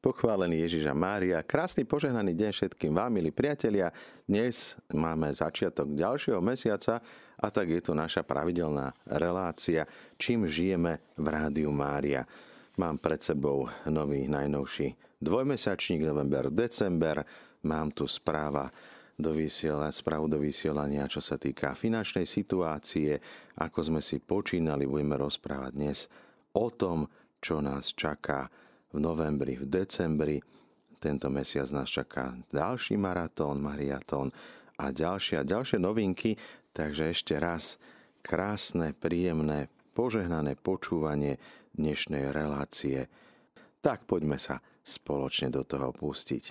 Pochválený Ježiša Mária. Krásny požehnaný deň všetkým vám, milí priatelia. Dnes máme začiatok ďalšieho mesiaca a tak je to naša pravidelná relácia, čím žijeme v Rádiu Mária. Mám pred sebou nový, najnovší dvojmesačník, november, december. Mám tu správa do vysiela, správu do vysielania, čo sa týka finančnej situácie. Ako sme si počínali, budeme rozprávať dnes o tom, čo nás čaká v novembri, v decembri. Tento mesiac nás čaká ďalší maratón, mariatón a ďalšie a ďalšie novinky. Takže ešte raz krásne, príjemné, požehnané počúvanie dnešnej relácie. Tak poďme sa spoločne do toho pustiť.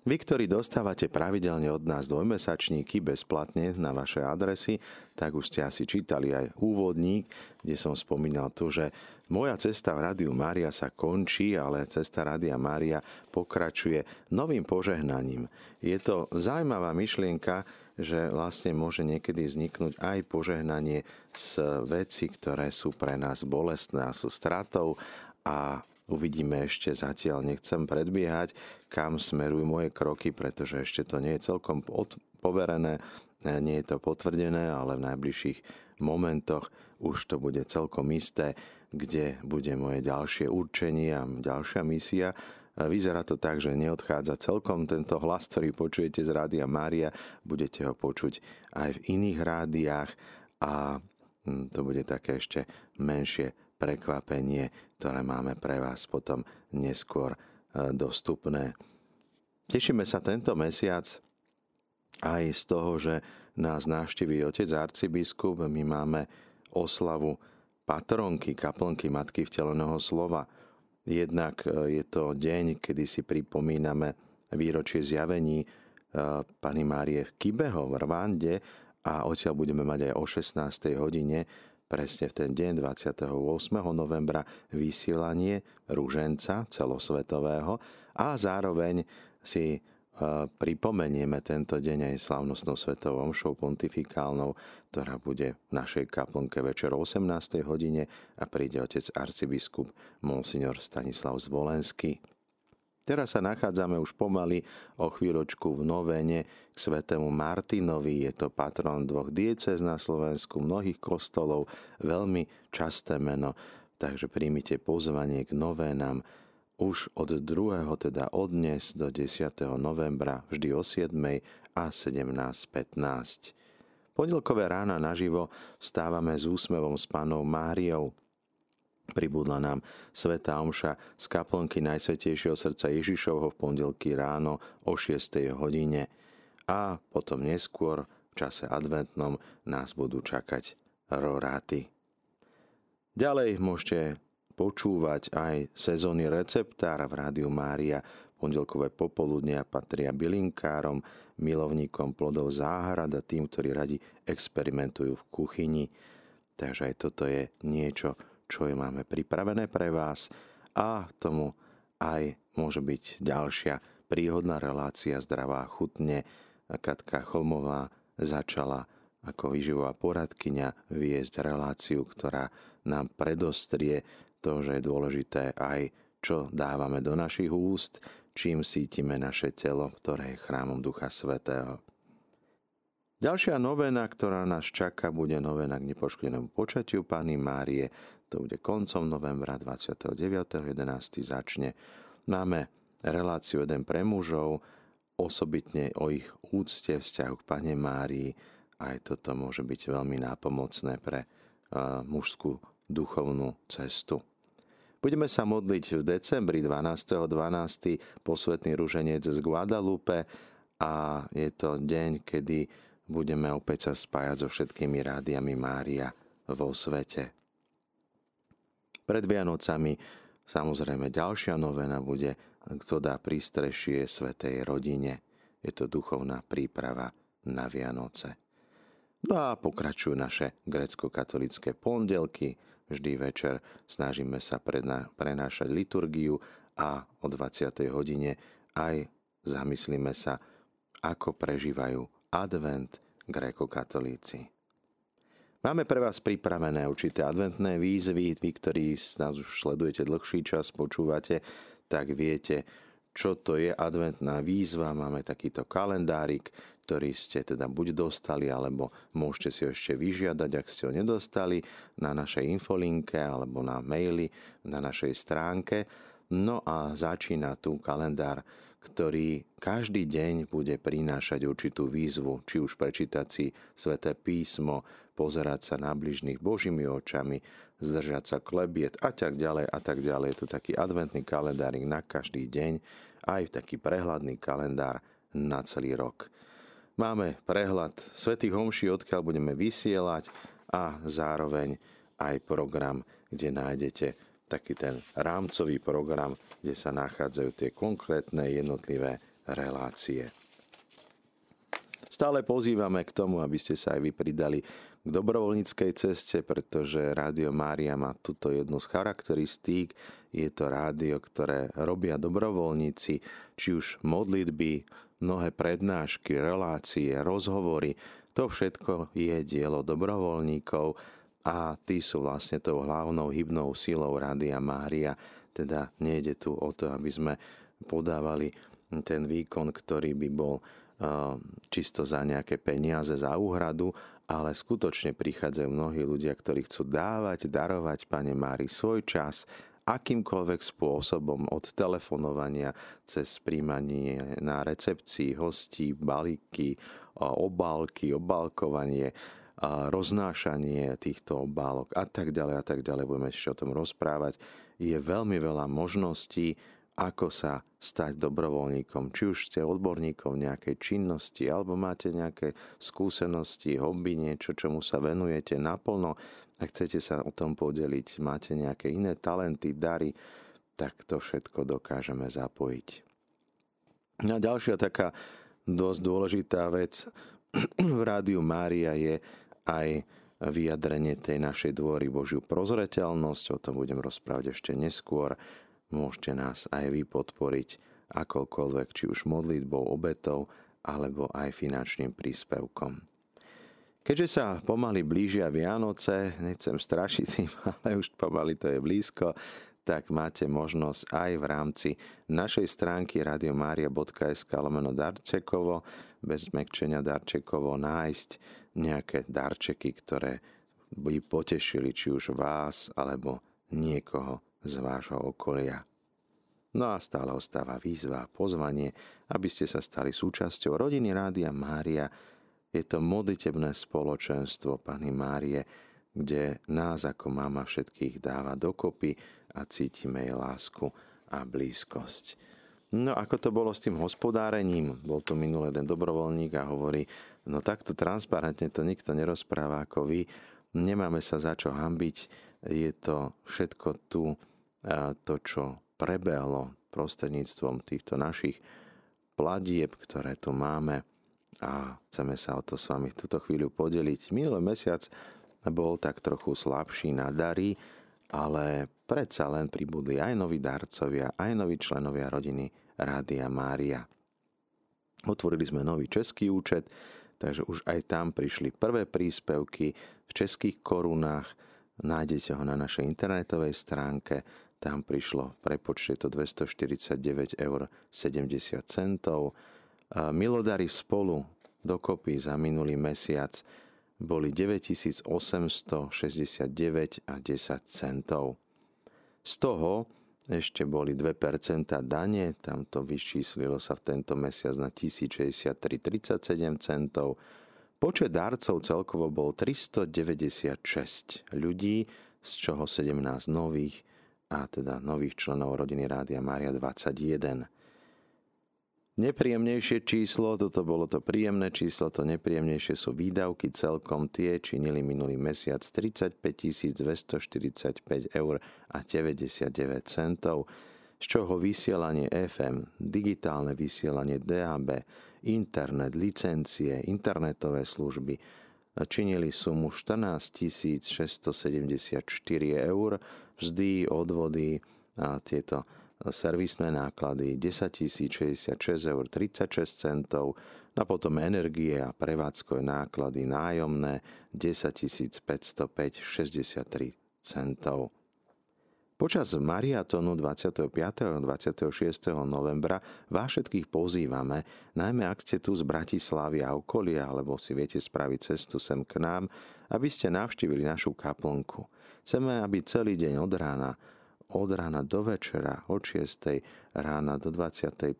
Vy, ktorí dostávate pravidelne od nás dvojmesačníky bezplatne na vaše adresy, tak už ste asi čítali aj úvodník, kde som spomínal to, že moja cesta v Rádiu Mária sa končí, ale cesta Rádia Mária pokračuje novým požehnaním. Je to zaujímavá myšlienka, že vlastne môže niekedy vzniknúť aj požehnanie z veci, ktoré sú pre nás bolestné a sú stratou a Uvidíme ešte zatiaľ, nechcem predbiehať, kam smerujú moje kroky, pretože ešte to nie je celkom poverené, e, nie je to potvrdené, ale v najbližších momentoch už to bude celkom isté, kde bude moje ďalšie určenie a ďalšia misia. Vyzerá to tak, že neodchádza celkom tento hlas, ktorý počujete z Rádia Mária, budete ho počuť aj v iných rádiách a hm, to bude také ešte menšie prekvapenie, ktoré máme pre vás potom neskôr e, dostupné. Tešíme sa tento mesiac aj z toho, že nás návštíví otec arcibiskup. My máme oslavu patronky, kaplnky Matky vteleného slova. Jednak e, je to deň, kedy si pripomíname výročie zjavení e, Pani Márie v Kibeho v Rwande a odtiaľ budeme mať aj o 16. hodine presne v ten deň 28. novembra vysielanie rúženca celosvetového a zároveň si pripomenieme tento deň aj slavnostnou svetovou omšou pontifikálnou, ktorá bude v našej kaplnke večer o 18. hodine a príde otec arcibiskup Monsignor Stanislav Zvolenský. Teraz sa nachádzame už pomaly o chvíľočku v novéne k svetému Martinovi. Je to patron dvoch diecez na Slovensku, mnohých kostolov, veľmi časté meno. Takže príjmite pozvanie k novénam už od 2. teda od dnes do 10. novembra vždy o 7. a 17.15. Pondelkové rána naživo stávame s úsmevom s pánou Máriou, Pribudla nám Sveta Omša z kaplnky Najsvetejšieho srdca Ježišovho v pondelky ráno o 6. hodine a potom neskôr v čase adventnom nás budú čakať roráty. Ďalej môžete počúvať aj sezóny receptára v Rádiu Mária. Pondelkové popoludnia patria bylinkárom, milovníkom plodov záhrad a tým, ktorí radi experimentujú v kuchyni. Takže aj toto je niečo, čo je máme pripravené pre vás a tomu aj môže byť ďalšia príhodná relácia Zdravá chutne. Katka Cholmová začala ako výživová poradkyňa viesť reláciu, ktorá nám predostrie to, že je dôležité aj čo dávame do našich úst, čím sítime naše telo, ktoré je chrámom Ducha Svetého. Ďalšia novena, ktorá nás čaká, bude novena k nepoškodenému počatiu Pany Márie. To bude koncom novembra 29.11. začne. Máme reláciu jeden pre mužov, osobitne o ich úcte vzťahu k Pane Márii. Aj toto môže byť veľmi nápomocné pre uh, mužskú duchovnú cestu. Budeme sa modliť v decembri 12.12. 12. posvetný ruženec z Guadalupe a je to deň, kedy budeme opäť sa spájať so všetkými rádiami Mária vo svete. Pred Vianocami samozrejme ďalšia novena bude, kto dá prístrešie Svetej rodine. Je to duchovná príprava na Vianoce. No a pokračujú naše grecko-katolické pondelky. Vždy večer snažíme sa prenášať liturgiu a o 20. hodine aj zamyslíme sa, ako prežívajú advent gréko-katolíci. Máme pre vás pripravené určité adventné výzvy. Vy, ktorí nás už sledujete dlhší čas, počúvate, tak viete, čo to je adventná výzva. Máme takýto kalendárik, ktorý ste teda buď dostali, alebo môžete si ho ešte vyžiadať, ak ste ho nedostali, na našej infolinke alebo na maili na našej stránke. No a začína tu kalendár, ktorý každý deň bude prinášať určitú výzvu, či už prečítať si sveté písmo, pozerať sa na bližných Božími očami, zdržať sa klebiet a tak ďalej a tak ďalej. Je to taký adventný kalendárik na každý deň, aj taký prehľadný kalendár na celý rok. Máme prehľad svetých homší, odkiaľ budeme vysielať a zároveň aj program, kde nájdete taký ten rámcový program, kde sa nachádzajú tie konkrétne jednotlivé relácie. Stále pozývame k tomu, aby ste sa aj vy pridali k dobrovoľníckej ceste, pretože Rádio Mária má túto jednu z charakteristík. Je to rádio, ktoré robia dobrovoľníci, či už modlitby, mnohé prednášky, relácie, rozhovory. To všetko je dielo dobrovoľníkov a tí sú vlastne tou hlavnou hybnou silou Rádia Mária. Teda nejde tu o to, aby sme podávali ten výkon, ktorý by bol eh, čisto za nejaké peniaze, za úhradu, ale skutočne prichádzajú mnohí ľudia, ktorí chcú dávať, darovať Pane Mári svoj čas, akýmkoľvek spôsobom, od telefonovania cez príjmanie na recepcii hostí, balíky, obálky, obálkovanie, roznášanie týchto obálok a tak ďalej a tak ďalej. Budeme ešte o tom rozprávať. Je veľmi veľa možností, ako sa stať dobrovoľníkom. Či už ste odborníkom nejakej činnosti, alebo máte nejaké skúsenosti, hobby, niečo, čomu sa venujete naplno a chcete sa o tom podeliť, máte nejaké iné talenty, dary, tak to všetko dokážeme zapojiť. A ďalšia taká dosť dôležitá vec v rádiu Mária je aj vyjadrenie tej našej dôry Božiu prozreteľnosť, o tom budem rozprávať ešte neskôr. Môžete nás aj vy podporiť akokoľvek, či už modlitbou, obetou, alebo aj finančným príspevkom. Keďže sa pomaly blížia Vianoce, nechcem strašiť tým, ale už pomaly to je blízko, tak máte možnosť aj v rámci našej stránky radiomaria.sk lomeno darčekovo, bez zmekčenia darčekovo, nájsť nejaké darčeky, ktoré by potešili či už vás alebo niekoho z vášho okolia. No a stále ostáva výzva a pozvanie, aby ste sa stali súčasťou rodiny Rádia Mária. Je to modlitebné spoločenstvo Pany Márie, kde nás ako mama všetkých dáva dokopy a cítime jej lásku a blízkosť. No ako to bolo s tým hospodárením? Bol tu minulý jeden dobrovoľník a hovorí, No takto transparentne to nikto nerozpráva ako vy. Nemáme sa za čo hambiť. Je to všetko tu, to, čo prebehlo prostredníctvom týchto našich pladieb, ktoré tu máme a chceme sa o to s vami v túto chvíľu podeliť. Minulý mesiac bol tak trochu slabší na dary, ale predsa len pribudli aj noví darcovia, aj noví členovia rodiny Rádia Mária. Otvorili sme nový český účet, Takže už aj tam prišli prvé príspevky v českých korunách. Nájdete ho na našej internetovej stránke. Tam prišlo v prepočte to 249 eur 70 centov. Milodary spolu dokopy za minulý mesiac boli 9869 a 10 centov. Z toho ešte boli 2% dane, tam to vyčíslilo sa v tento mesiac na 1063,37 centov. Počet darcov celkovo bol 396 ľudí, z čoho 17 nových a teda nových členov rodiny Rádia Mária 21. Nepríjemnejšie číslo, toto bolo to príjemné číslo, to nepríjemnejšie sú výdavky celkom tie činili minulý mesiac 35 245 eur a 99 centov, z čoho vysielanie FM, digitálne vysielanie DAB, internet, licencie, internetové služby činili sumu 14 674 eur, vzdy, odvody a tieto servisné náklady 10 066 eur 36 centov, a potom energie a prevádzkové náklady nájomné 10 505 63 centov. Počas mariatónu 25. a 26. novembra vás všetkých pozývame, najmä ak ste tu z Bratislavy a okolia, alebo si viete spraviť cestu sem k nám, aby ste navštívili našu kaplnku. Chceme, aby celý deň od rána, od rána do večera, od 6. rána do 21.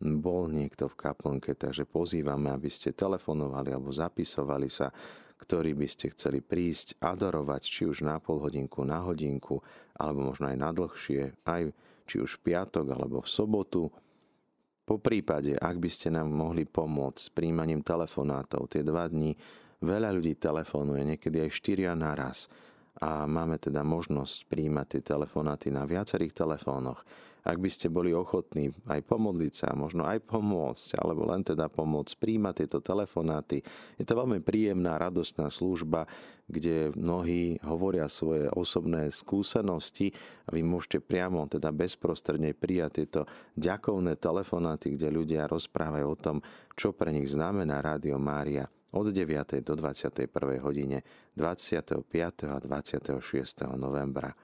bol niekto v kaplnke, takže pozývame, aby ste telefonovali alebo zapisovali sa ktorí by ste chceli prísť adorovať, či už na pol hodinku, na hodinku, alebo možno aj na dlhšie, aj či už v piatok alebo v sobotu. Po prípade, ak by ste nám mohli pomôcť s príjmaním telefonátov, tie dva dní veľa ľudí telefonuje, niekedy aj štyria naraz a máme teda možnosť príjmať tie telefonáty na viacerých telefónoch ak by ste boli ochotní aj pomodliť sa, možno aj pomôcť, alebo len teda pomôcť príjmať tieto telefonáty. Je to veľmi príjemná, radostná služba, kde mnohí hovoria svoje osobné skúsenosti a vy môžete priamo, teda bezprostredne prijať tieto ďakovné telefonáty, kde ľudia rozprávajú o tom, čo pre nich znamená Rádio Mária od 9. do 21. hodine 25. a 26. novembra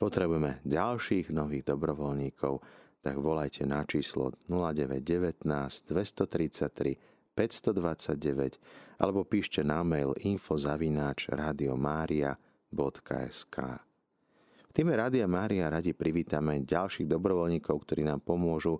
potrebujeme ďalších nových dobrovoľníkov, tak volajte na číslo 0919 233 529 alebo píšte na mail infozavináč radiomária.sk V týme Rádia Mária radi privítame ďalších dobrovoľníkov, ktorí nám pomôžu,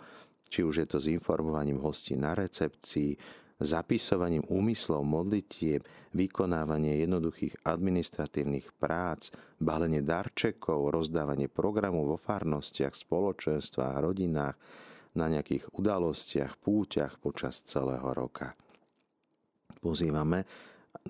či už je to s informovaním hostí na recepcii, zapisovaním úmyslov modlitieb, vykonávanie jednoduchých administratívnych prác, balenie darčekov, rozdávanie programov vo farnostiach, spoločenstvách, rodinách, na nejakých udalostiach, púťach počas celého roka. Pozývame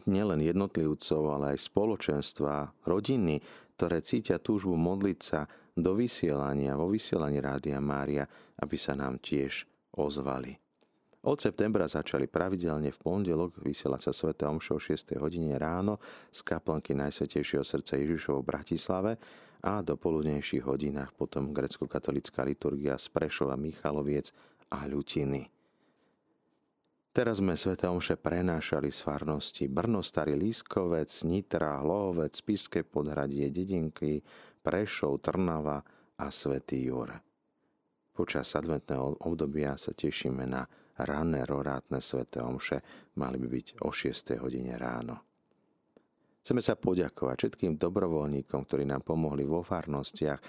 nielen jednotlivcov, ale aj spoločenstva, rodiny, ktoré cítia túžbu modliť sa do vysielania, vo vysielaní Rádia Mária, aby sa nám tiež ozvali. Od septembra začali pravidelne v pondelok vysielať sa Svete Omšo o 6. hodine ráno z kaplnky Najsvetejšieho srdca Ježišov v Bratislave a do poludnejších hodinách potom grecko-katolická liturgia z Prešova, Michaloviec a Ľutiny. Teraz sme Svete Omše prenášali z farnosti Brno, Starý Lískovec, Nitra, Hlovec, Spiske podhradie, Dedinky, Prešov, Trnava a Svetý Jur. Počas adventného obdobia sa tešíme na ranné rorátne sveté omše mali by byť o 6. hodine ráno. Chceme sa poďakovať všetkým dobrovoľníkom, ktorí nám pomohli vo farnostiach,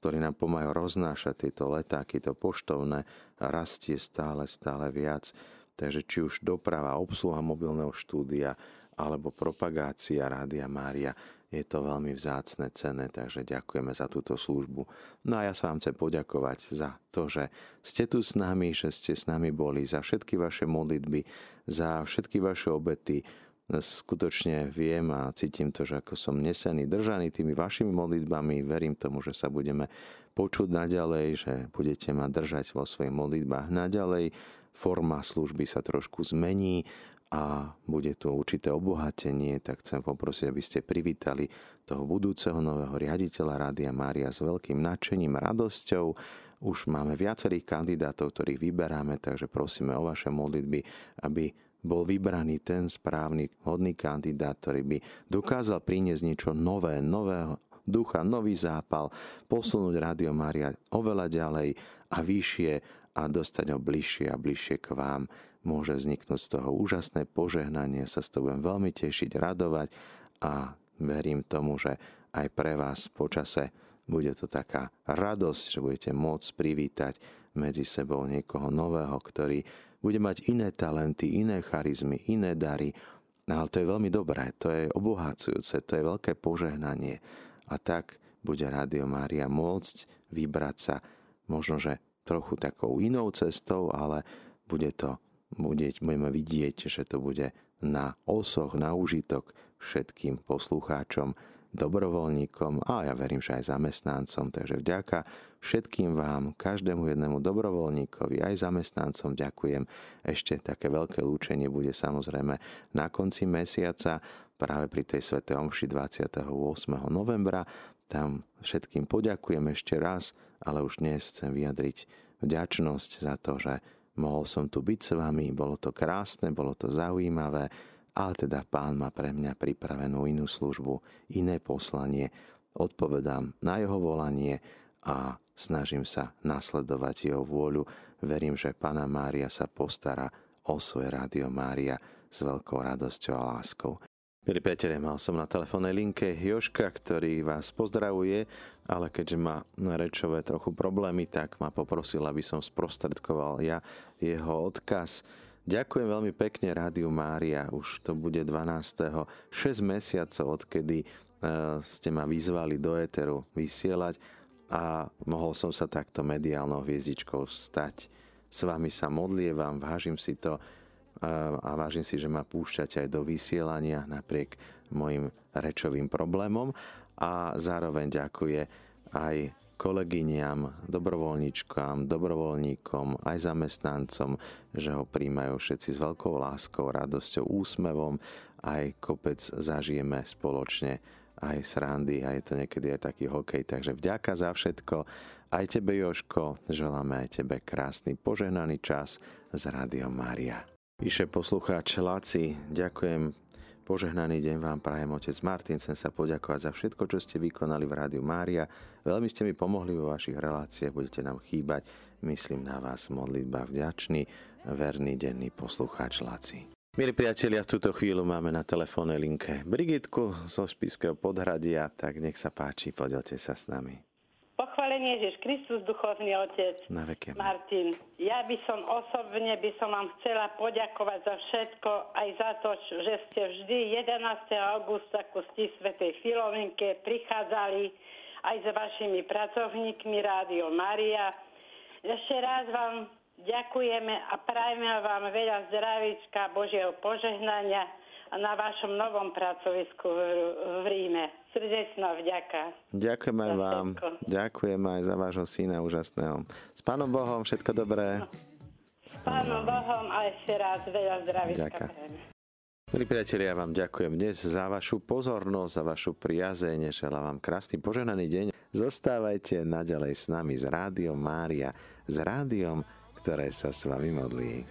ktorí nám pomajú roznášať tieto letáky, to poštovné rastie stále, stále viac. Takže či už doprava, obsluha mobilného štúdia alebo propagácia Rádia Mária je to veľmi vzácne, cené, takže ďakujeme za túto službu. No a ja sa vám chcem poďakovať za to, že ste tu s nami, že ste s nami boli, za všetky vaše modlitby, za všetky vaše obety. Skutočne viem a cítim to, že ako som nesený, držaný tými vašimi modlitbami, verím tomu, že sa budeme počuť naďalej, že budete ma držať vo svojich modlitbách naďalej. Forma služby sa trošku zmení, a bude tu určité obohatenie, tak chcem poprosiť, aby ste privítali toho budúceho nového riaditeľa Rádia Mária s veľkým nadšením, radosťou. Už máme viacerých kandidátov, ktorých vyberáme, takže prosíme o vaše modlitby, aby bol vybraný ten správny, hodný kandidát, ktorý by dokázal priniesť niečo nové, nového ducha, nový zápal, posunúť Rádio Mária oveľa ďalej a vyššie a dostať ho bližšie a bližšie k vám môže vzniknúť z toho úžasné požehnanie, sa s budem veľmi tešiť, radovať a verím tomu, že aj pre vás počase bude to taká radosť, že budete môcť privítať medzi sebou niekoho nového, ktorý bude mať iné talenty, iné charizmy, iné dary, ale to je veľmi dobré, to je obohacujúce, to je veľké požehnanie. A tak bude Rádio Mária môcť vybrať sa možno, že trochu takou inou cestou, ale bude to budeme vidieť, že to bude na osoch, na užitok všetkým poslucháčom, dobrovoľníkom a ja verím, že aj zamestnancom. Takže vďaka všetkým vám, každému jednému dobrovoľníkovi, aj zamestnancom ďakujem. Ešte také veľké lúčenie bude samozrejme na konci mesiaca, práve pri tej Svete Omši 28. novembra. Tam všetkým poďakujem ešte raz, ale už dnes chcem vyjadriť vďačnosť za to, že Mohol som tu byť s vami, bolo to krásne, bolo to zaujímavé, ale teda pán má pre mňa pripravenú inú službu, iné poslanie, odpovedám na jeho volanie a snažím sa nasledovať jeho vôľu. Verím, že Pana Mária sa postará o svoje Rádio Mária s veľkou radosťou a láskou. Milí priatelia, mal som na telefónnej linke Joška, ktorý vás pozdravuje, ale keďže má rečové trochu problémy, tak ma poprosil, aby som sprostredkoval ja jeho odkaz. Ďakujem veľmi pekne Rádiu Mária, už to bude 12. 6 mesiacov, odkedy e, ste ma vyzvali do éteru vysielať a mohol som sa takto mediálnou hviezdičkou stať. S vami sa modlievam, vážim si to, a vážim si, že ma púšťate aj do vysielania napriek mojim rečovým problémom a zároveň ďakuje aj kolegyňam, dobrovoľníčkám, dobrovoľníkom, aj zamestnancom, že ho príjmajú všetci s veľkou láskou, radosťou, úsmevom, aj kopec zažijeme spoločne, aj srandy, aj je to niekedy aj taký hokej. Takže vďaka za všetko. Aj tebe, Joško, želáme aj tebe krásny požehnaný čas z Rádiom Mária. Píše poslucháč Laci, ďakujem, požehnaný deň vám prajem otec Martin, chcem sa poďakovať za všetko, čo ste vykonali v Rádiu Mária. Veľmi ste mi pomohli vo vašich reláciách, budete nám chýbať. Myslím na vás modlitba vďačný, verný denný poslucháč Laci. Milí priatelia, v túto chvíľu máme na telefónnej linke Brigitku zo Špiského podhradia, tak nech sa páči, podelte sa s nami. Pochválený Ježiš Kristus, duchovný otec. Na veké. Martin, ja by som osobne by som vám chcela poďakovať za všetko, aj za to, že ste vždy 11. augusta ku sti Svetej Filovinke prichádzali aj s vašimi pracovníkmi Rádio Maria. Ešte raz vám ďakujeme a prajme vám veľa zdravíčka, Božieho požehnania na vašom novom pracovisku v Ríme. Srdečná vďaka. Ďakujem aj vám. Ďakujem aj za vášho syna úžasného. S Pánom Bohom všetko dobré. S Pánom Bohom a ešte raz veľa zdravíčka. Milí priatelia, ja vám ďakujem dnes za vašu pozornosť, za vašu priazeň. Želám vám krásny poženaný deň. Zostávajte naďalej s nami s Rádiom Mária, s rádiom, ktoré sa s vami modlí.